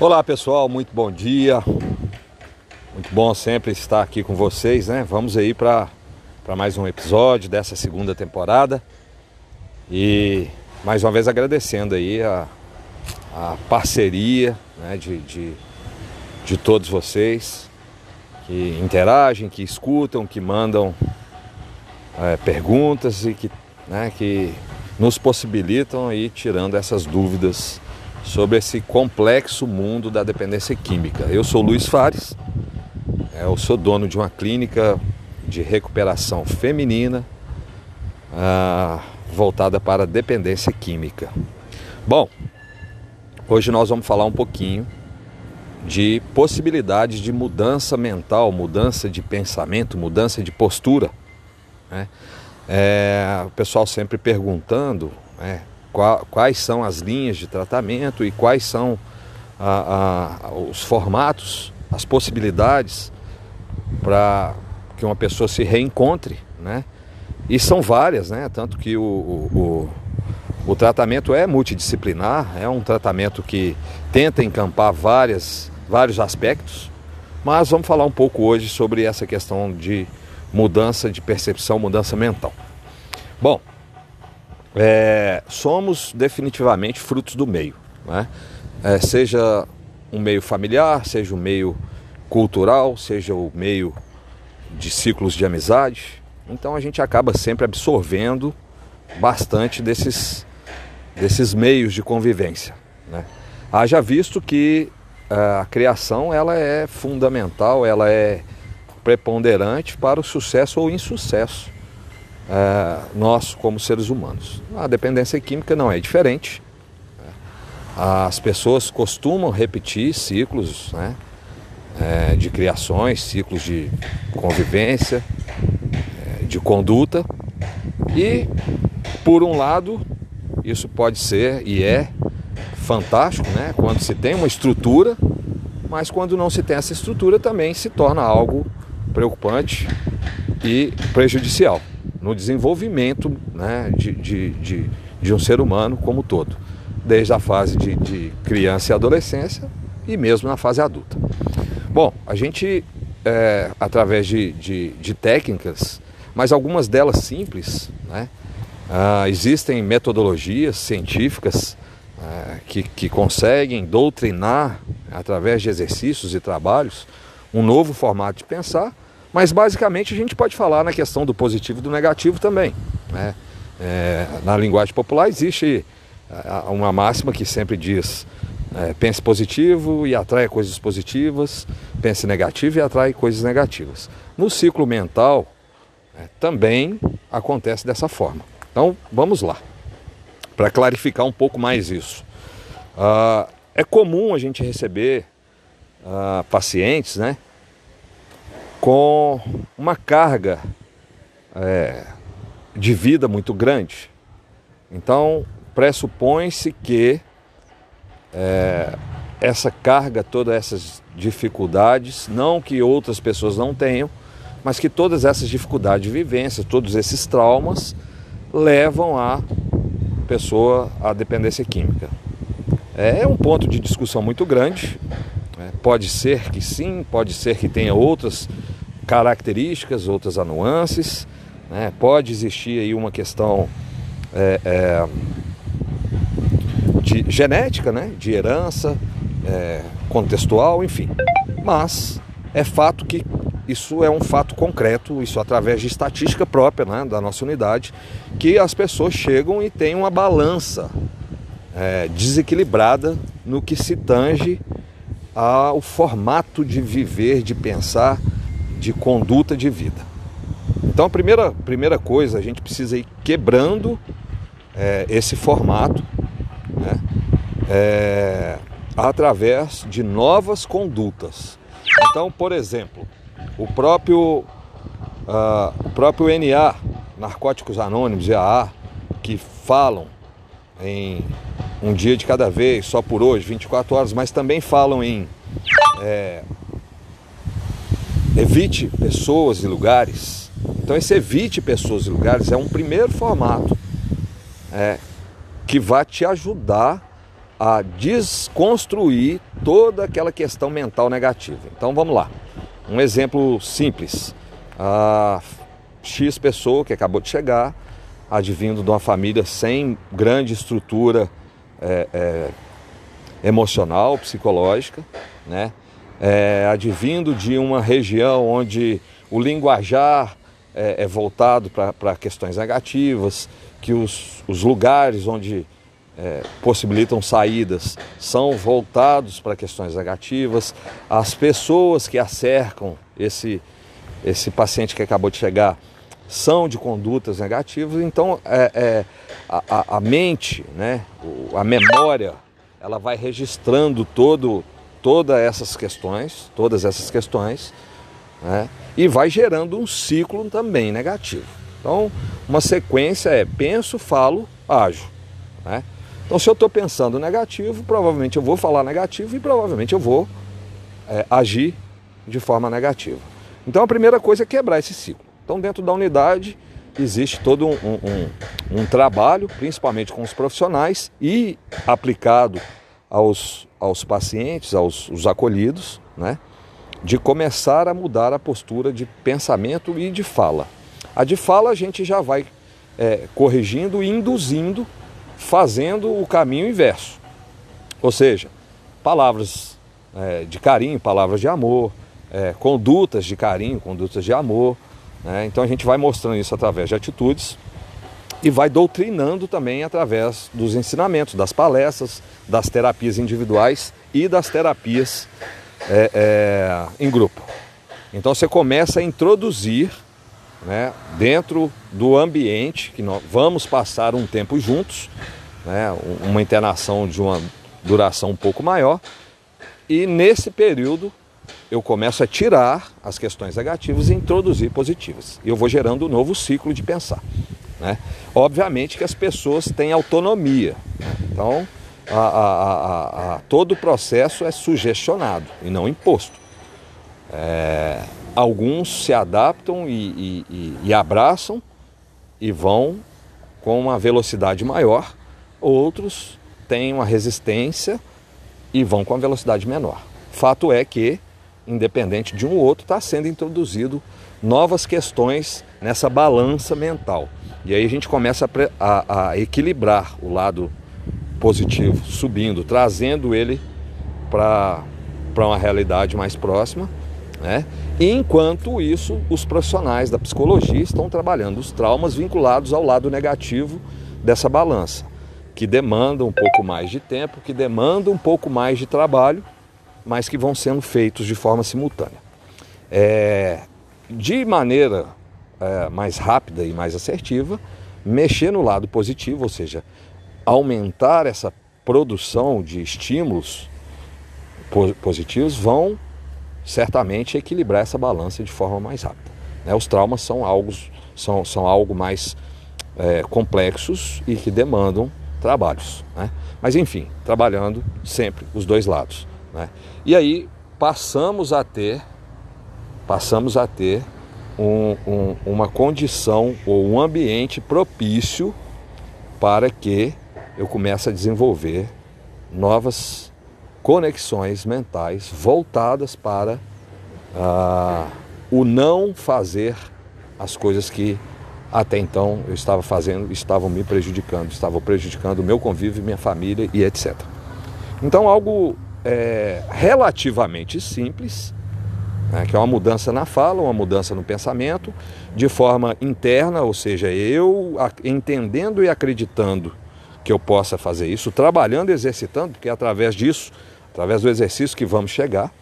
Olá pessoal, muito bom dia. Muito bom sempre estar aqui com vocês, né? Vamos aí para mais um episódio dessa segunda temporada. E mais uma vez agradecendo aí a, a parceria né, de, de, de todos vocês que interagem, que escutam, que mandam é, perguntas e que, né, que nos possibilitam aí tirando essas dúvidas sobre esse complexo mundo da dependência química. Eu sou Luiz Fares, é, eu sou dono de uma clínica de recuperação feminina ah, voltada para dependência química. Bom, hoje nós vamos falar um pouquinho de possibilidades de mudança mental, mudança de pensamento, mudança de postura. Né? É, o pessoal sempre perguntando né, quais são as linhas de tratamento e quais são a, a, os formatos, as possibilidades para que uma pessoa se reencontre, né? E são várias, né? Tanto que o, o, o, o tratamento é multidisciplinar, é um tratamento que tenta encampar várias, vários aspectos, mas vamos falar um pouco hoje sobre essa questão de mudança de percepção, mudança mental. Bom, é, somos definitivamente frutos do meio, né? É, seja um meio familiar, seja um meio cultural, seja o meio de ciclos de amizade. Então a gente acaba sempre absorvendo bastante desses, desses meios de convivência. Né? Haja visto que é, a criação ela é fundamental, ela é preponderante para o sucesso ou insucesso é, nosso como seres humanos. A dependência química não é diferente. As pessoas costumam repetir ciclos né, é, de criações, ciclos de convivência, é, de conduta. E, por um lado, isso pode ser e é fantástico, né? Quando se tem uma estrutura, mas quando não se tem essa estrutura também se torna algo preocupante e prejudicial no desenvolvimento né, de, de, de, de, um ser humano como todo, desde a fase de, de, criança e adolescência e mesmo na fase adulta. Bom, a gente, é, através de, de, técnicas, mas algumas delas simples, né, ah, existem metodologias científicas ah, que, que conseguem doutrinar, através de exercícios e trabalhos, um novo formato de pensar mas basicamente a gente pode falar na questão do positivo e do negativo também. Né? É, na linguagem popular existe uma máxima que sempre diz é, pense positivo e atrai coisas positivas, pense negativo e atrai coisas negativas. No ciclo mental é, também acontece dessa forma. Então vamos lá, para clarificar um pouco mais isso. Ah, é comum a gente receber ah, pacientes, né? Com uma carga é, de vida muito grande. Então, pressupõe-se que é, essa carga, todas essas dificuldades, não que outras pessoas não tenham, mas que todas essas dificuldades de vivência, todos esses traumas, levam a pessoa à dependência química. É um ponto de discussão muito grande. Né? Pode ser que sim, pode ser que tenha outras características, outras nuances. Né? Pode existir aí uma questão é, é, de genética, né? de herança, é, contextual, enfim. Mas é fato que isso é um fato concreto, isso através de estatística própria né, da nossa unidade, que as pessoas chegam e têm uma balança é, desequilibrada no que se tange ao formato de viver, de pensar de conduta de vida. Então a primeira, primeira coisa, a gente precisa ir quebrando é, esse formato né, é, através de novas condutas. Então, por exemplo, o próprio, uh, o próprio NA, Narcóticos Anônimos AA, que falam em um dia de cada vez, só por hoje, 24 horas, mas também falam em é, Evite pessoas e lugares. Então, esse evite pessoas e lugares é um primeiro formato é, que vai te ajudar a desconstruir toda aquela questão mental negativa. Então vamos lá. Um exemplo simples. A X pessoa que acabou de chegar, advindo de uma família sem grande estrutura é, é, emocional, psicológica, né? É, advindo de uma região onde o linguajar é, é voltado para questões negativas, que os, os lugares onde é, possibilitam saídas são voltados para questões negativas, as pessoas que acercam esse, esse paciente que acabou de chegar são de condutas negativas, então é, é a, a, mente, né, a memória, ela vai registrando todo, todas essas questões, todas essas questões, né, e vai gerando um ciclo também negativo. Então, uma sequência é penso, falo, ajo. Né? Então, se eu estou pensando negativo, provavelmente eu vou falar negativo e provavelmente eu vou é, agir de forma negativa. Então, a primeira coisa é quebrar esse ciclo. Então, dentro da unidade, existe todo um, um, um trabalho, principalmente com os profissionais e aplicado aos, aos pacientes, aos, acolhidos, né? de começar a mudar a postura de pensamento e de fala. A de fala a gente já vai é, corrigindo e induzindo fazendo o caminho inverso. Ou seja, palavras é, de carinho, palavras de amor, é, condutas de carinho, condutas de amor. Né? Então a gente vai mostrando isso através de atitudes e vai doutrinando também através dos ensinamentos, das palestras, das terapias individuais e das terapias é, é em grupo. Então você começa a introduzir né, dentro do ambiente que nós vamos passar um tempo juntos, né, uma internação de uma duração um pouco maior, e nesse período eu começo a tirar as questões negativas e introduzir positivas. E eu vou gerando um novo ciclo de pensar. Né? Obviamente que as pessoas têm autonomia, né? então a, a, a, todo o processo é sugestionado e não imposto. É, alguns se adaptam e, e, e, abraçam e vão com uma velocidade maior, outros têm uma resistência e vão com uma velocidade menor. Fato é que, independente de um ou outro, está sendo introduzido novas questões nessa balança mental. E aí a gente começa a, a, a equilibrar o lado positivo, subindo, trazendo ele para uma realidade mais próxima né? E enquanto isso, os profissionais da psicologia estão trabalhando os traumas vinculados ao lado negativo dessa balança, que demandam um pouco mais de tempo, que demandam um pouco mais de trabalho, mas que vão sendo feitos de forma simultânea. É, de maneira é, mais rápida e mais assertiva, mexer no lado positivo, ou seja, aumentar essa produção de estímulos positivos, vão certamente equilibrar essa balança de forma mais rápida. Né? Os traumas são algo, são, são algo mais é, complexos e que demandam trabalhos. Né? Mas enfim, trabalhando sempre os dois lados. Né? E aí passamos a ter, passamos a ter um, um, uma condição ou um ambiente propício para que eu comece a desenvolver novas conexões mentais voltadas para ah, o não fazer as coisas que até então eu estava fazendo, estavam me prejudicando, estavam prejudicando o meu convívio, minha família e etc. Então, algo é, relativamente simples, né, que é uma mudança na fala, uma mudança no pensamento, de forma interna, ou seja, eu entendendo e acreditando que eu possa fazer isso, trabalhando exercitando, porque é através disso através do exercício que vamos chegar,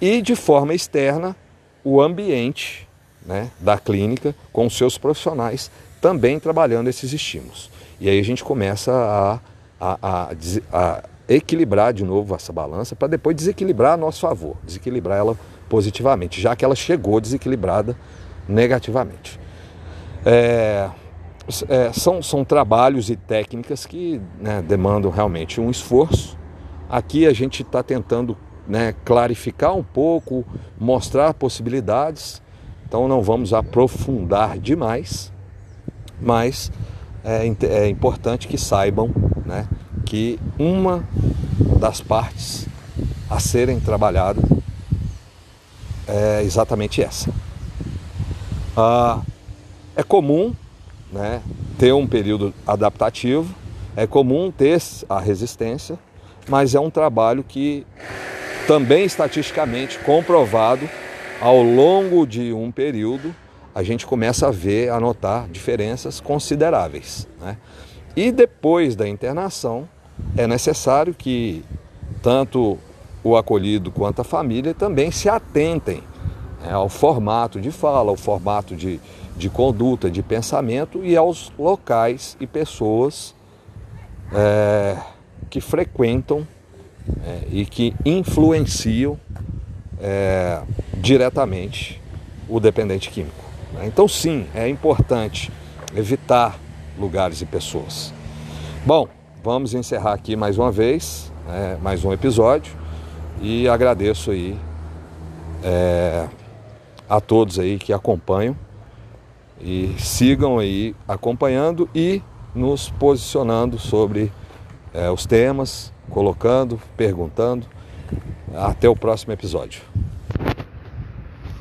e de forma externa, o ambiente né, da clínica com os seus profissionais também trabalhando esses estímulos. E aí a gente começa a, a, a, a equilibrar de novo essa balança para depois desequilibrar a nosso favor, desequilibrar ela positivamente, já que ela chegou desequilibrada negativamente. É, é, são, são trabalhos e técnicas que né, demandam realmente um esforço, Aqui a gente está tentando né, clarificar um pouco, mostrar possibilidades, então não vamos aprofundar demais, mas é, é importante que saibam né, que uma das partes a serem trabalhadas é exatamente essa. Ah, é comum né, ter um período adaptativo, é comum ter a resistência, mas é um trabalho que também estatisticamente comprovado ao longo de um período a gente começa a ver, a notar diferenças consideráveis. Né? E depois da internação, é necessário que tanto o acolhido quanto a família também se atentem né, ao formato de fala, ao formato de, de conduta, de pensamento e aos locais e pessoas é, que frequentam é, e que influenciam é, diretamente o dependente químico. Né? Então, sim, é importante evitar lugares e pessoas. Bom, vamos encerrar aqui mais uma vez, né, mais um episódio, e agradeço aí é, a todos aí que acompanham e sigam aí acompanhando e nos posicionando sobre é, os temas, colocando, perguntando. Até o próximo episódio.